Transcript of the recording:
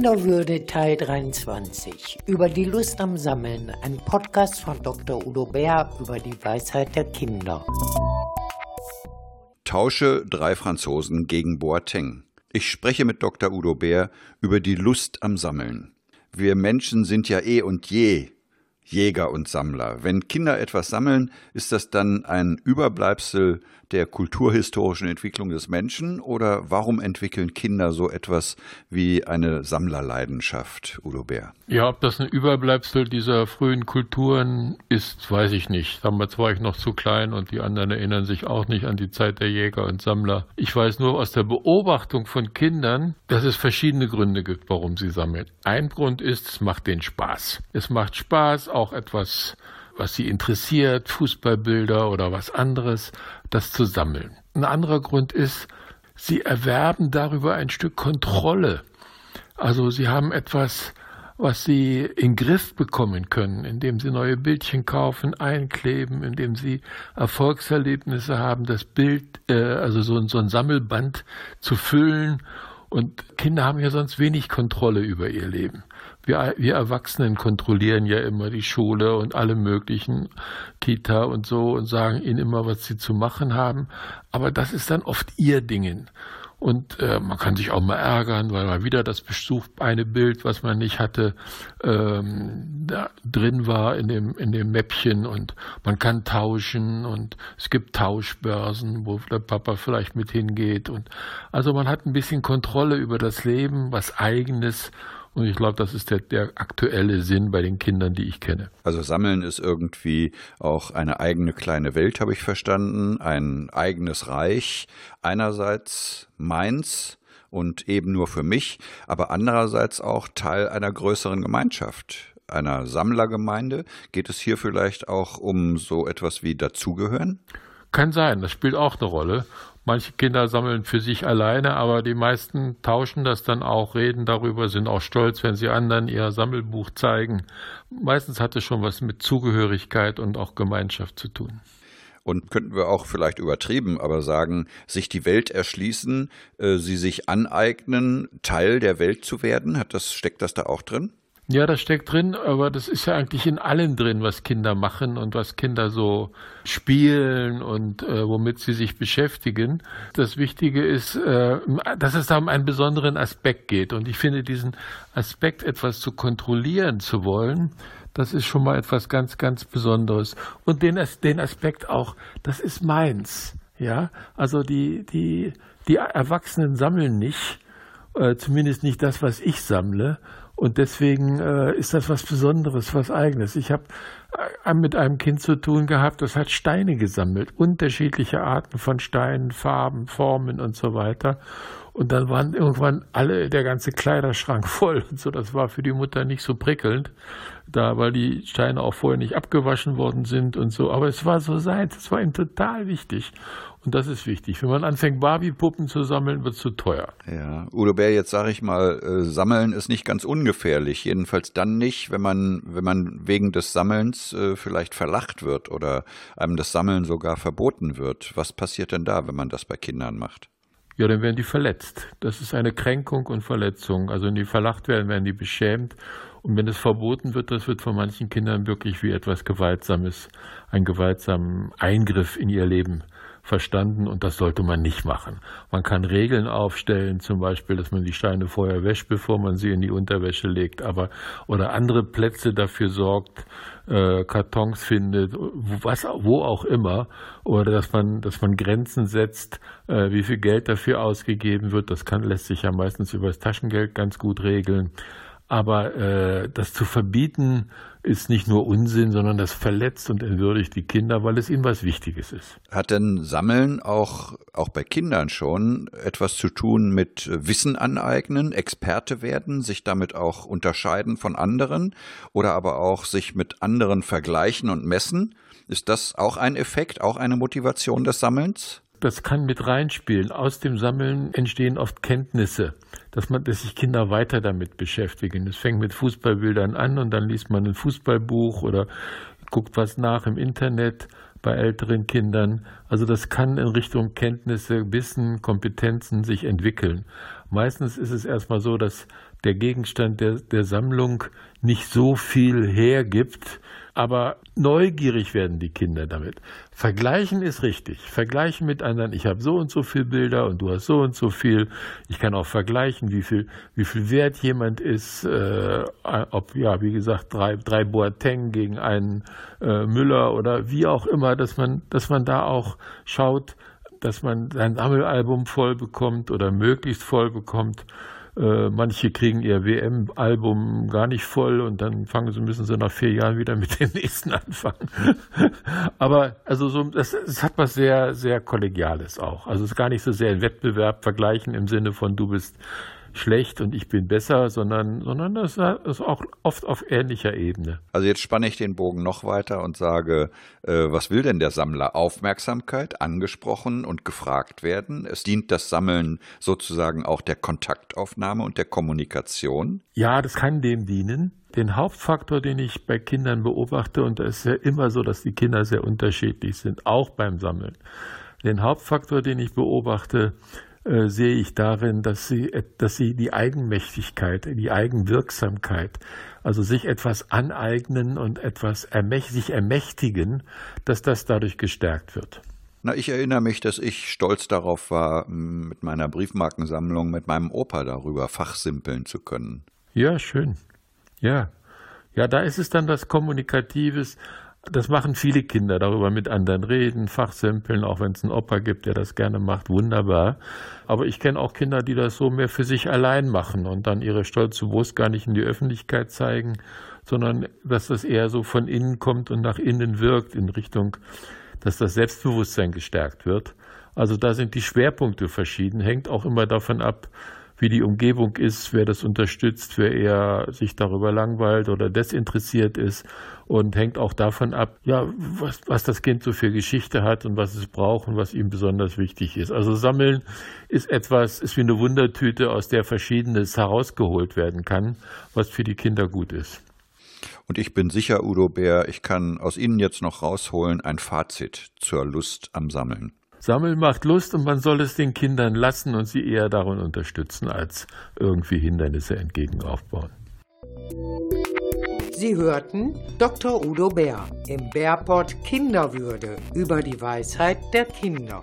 Kinderwürde Teil 23 über die Lust am Sammeln, ein Podcast von Dr. Udo Bär über die Weisheit der Kinder. Tausche drei Franzosen gegen Boateng. Ich spreche mit Dr. Udo Bär über die Lust am Sammeln. Wir Menschen sind ja eh und je Jäger und Sammler. Wenn Kinder etwas sammeln, ist das dann ein Überbleibsel der kulturhistorischen Entwicklung des Menschen oder warum entwickeln Kinder so etwas wie eine Sammlerleidenschaft, Udo Bär? Ja, ob das ein Überbleibsel dieser frühen Kulturen ist, weiß ich nicht. Damals war ich noch zu klein und die anderen erinnern sich auch nicht an die Zeit der Jäger und Sammler. Ich weiß nur aus der Beobachtung von Kindern, dass es verschiedene Gründe gibt, warum sie sammeln. Ein Grund ist, es macht den Spaß. Es macht Spaß, auch etwas was sie interessiert, Fußballbilder oder was anderes, das zu sammeln. Ein anderer Grund ist, sie erwerben darüber ein Stück Kontrolle. Also sie haben etwas, was sie in Griff bekommen können, indem sie neue Bildchen kaufen, einkleben, indem sie Erfolgserlebnisse haben, das Bild, äh, also so, so ein Sammelband zu füllen. Und Kinder haben ja sonst wenig Kontrolle über ihr Leben. Wir, wir Erwachsenen kontrollieren ja immer die Schule und alle möglichen Kita und so und sagen ihnen immer, was sie zu machen haben. Aber das ist dann oft ihr Dingen. Und äh, man kann sich auch mal ärgern, weil mal wieder das Besuch eine Bild, was man nicht hatte, ähm, da drin war in dem, in dem Mäppchen und man kann tauschen und es gibt Tauschbörsen, wo der Papa vielleicht mit hingeht. Und also man hat ein bisschen Kontrolle über das Leben, was eigenes und ich glaube, das ist der, der aktuelle Sinn bei den Kindern, die ich kenne. Also Sammeln ist irgendwie auch eine eigene kleine Welt, habe ich verstanden, ein eigenes Reich. Einerseits meins und eben nur für mich, aber andererseits auch Teil einer größeren Gemeinschaft einer Sammlergemeinde. Geht es hier vielleicht auch um so etwas wie Dazugehören? Kann sein, das spielt auch eine Rolle. Manche Kinder sammeln für sich alleine, aber die meisten tauschen das dann auch, reden darüber, sind auch stolz, wenn sie anderen ihr Sammelbuch zeigen. Meistens hat es schon was mit Zugehörigkeit und auch Gemeinschaft zu tun. Und könnten wir auch vielleicht übertrieben, aber sagen, sich die Welt erschließen, äh, sie sich aneignen, Teil der Welt zu werden, hat das, steckt das da auch drin? Ja, das steckt drin, aber das ist ja eigentlich in allem drin, was Kinder machen und was Kinder so spielen und äh, womit sie sich beschäftigen. Das Wichtige ist, äh, dass es da um einen besonderen Aspekt geht. Und ich finde, diesen Aspekt etwas zu kontrollieren zu wollen, das ist schon mal etwas ganz, ganz Besonderes. Und den, den Aspekt auch, das ist meins. Ja, also die, die, die Erwachsenen sammeln nicht, äh, zumindest nicht das, was ich sammle. Und deswegen äh, ist das was Besonderes, was Eigenes. Ich habe äh, mit einem Kind zu tun gehabt, das hat Steine gesammelt, unterschiedliche Arten von Steinen, Farben, Formen und so weiter. Und dann waren irgendwann alle, der ganze Kleiderschrank voll und so. Das war für die Mutter nicht so prickelnd, da, weil die Steine auch vorher nicht abgewaschen worden sind und so. Aber es war so seins, es war ihm total wichtig. Und das ist wichtig. Wenn man anfängt, Barbie-Puppen zu sammeln, wird es zu teuer. Ja, Udo Bär, jetzt sage ich mal, äh, Sammeln ist nicht ganz ungefährlich. Jedenfalls dann nicht, wenn man, wenn man wegen des Sammelns äh, vielleicht verlacht wird oder einem das Sammeln sogar verboten wird. Was passiert denn da, wenn man das bei Kindern macht? Ja, dann werden die verletzt. Das ist eine Kränkung und Verletzung. Also wenn die verlacht werden, werden die beschämt. Und wenn es verboten wird, das wird von manchen Kindern wirklich wie etwas Gewaltsames, ein gewaltsamen Eingriff in ihr Leben verstanden und das sollte man nicht machen. Man kann Regeln aufstellen, zum Beispiel, dass man die Steine vorher wäscht, bevor man sie in die Unterwäsche legt, aber oder andere Plätze dafür sorgt, äh, Kartons findet, was, wo auch immer, oder dass man, dass man Grenzen setzt, äh, wie viel Geld dafür ausgegeben wird. Das kann lässt sich ja meistens über das Taschengeld ganz gut regeln. Aber äh, das zu verbieten, ist nicht nur Unsinn, sondern das verletzt und entwürdigt die Kinder, weil es ihnen was Wichtiges ist. Hat denn Sammeln auch, auch bei Kindern schon etwas zu tun mit Wissen aneignen, Experte werden, sich damit auch unterscheiden von anderen oder aber auch sich mit anderen vergleichen und messen? Ist das auch ein Effekt, auch eine Motivation des Sammelns? Das kann mit reinspielen. Aus dem Sammeln entstehen oft Kenntnisse, dass man, dass sich Kinder weiter damit beschäftigen. Es fängt mit Fußballbildern an und dann liest man ein Fußballbuch oder guckt was nach im Internet. bei älteren Kindern. Also das kann in Richtung Kenntnisse, Wissen, Kompetenzen sich entwickeln. Meistens ist es erstmal so, dass der Gegenstand der, der Sammlung nicht so viel hergibt, aber neugierig werden die Kinder damit. Vergleichen ist richtig. Vergleichen mit anderen. Ich habe so und so viele Bilder und du hast so und so viel. Ich kann auch vergleichen, wie viel, wie viel wert jemand ist. Äh, ob, ja, wie gesagt, drei, drei Boateng gegen einen äh, Müller oder wie auch immer, dass man, dass man da auch schaut, dass man sein Sammelalbum voll bekommt oder möglichst voll bekommt. Äh, manche kriegen ihr WM-Album gar nicht voll und dann fangen sie, müssen sie nach vier Jahren wieder mit dem nächsten anfangen. Aber also so, das, das, hat was sehr, sehr Kollegiales auch. Also es ist gar nicht so sehr ein Wettbewerb vergleichen im Sinne von du bist schlecht und ich bin besser, sondern, sondern das ist auch oft auf ähnlicher Ebene. Also jetzt spanne ich den Bogen noch weiter und sage, äh, was will denn der Sammler? Aufmerksamkeit, angesprochen und gefragt werden. Es dient das Sammeln sozusagen auch der Kontaktaufnahme und der Kommunikation. Ja, das kann dem dienen. Den Hauptfaktor, den ich bei Kindern beobachte, und es ist ja immer so, dass die Kinder sehr unterschiedlich sind, auch beim Sammeln. Den Hauptfaktor, den ich beobachte, äh, sehe ich darin, dass sie, dass sie die Eigenmächtigkeit, die Eigenwirksamkeit, also sich etwas aneignen und etwas ermächt, sich ermächtigen, dass das dadurch gestärkt wird. Na, ich erinnere mich, dass ich stolz darauf war, mit meiner Briefmarkensammlung mit meinem Opa darüber fachsimpeln zu können. Ja, schön. Ja. Ja, da ist es dann das Kommunikatives, das machen viele Kinder, darüber mit anderen reden, fachsimpeln, auch wenn es einen Opa gibt, der das gerne macht, wunderbar. Aber ich kenne auch Kinder, die das so mehr für sich allein machen und dann ihre stolze Brust gar nicht in die Öffentlichkeit zeigen, sondern dass das eher so von innen kommt und nach innen wirkt in Richtung, dass das Selbstbewusstsein gestärkt wird. Also da sind die Schwerpunkte verschieden, hängt auch immer davon ab, wie die Umgebung ist, wer das unterstützt, wer eher sich darüber langweilt oder desinteressiert ist und hängt auch davon ab, ja, was, was das Kind so für Geschichte hat und was es braucht und was ihm besonders wichtig ist. Also Sammeln ist etwas, ist wie eine Wundertüte, aus der Verschiedenes herausgeholt werden kann, was für die Kinder gut ist. Und ich bin sicher, Udo Bär, ich kann aus Ihnen jetzt noch rausholen ein Fazit zur Lust am Sammeln. Sammeln macht Lust und man soll es den Kindern lassen und sie eher darin unterstützen, als irgendwie Hindernisse entgegen aufbauen. Sie hörten Dr. Udo Bär im Bärport Kinderwürde über die Weisheit der Kinder.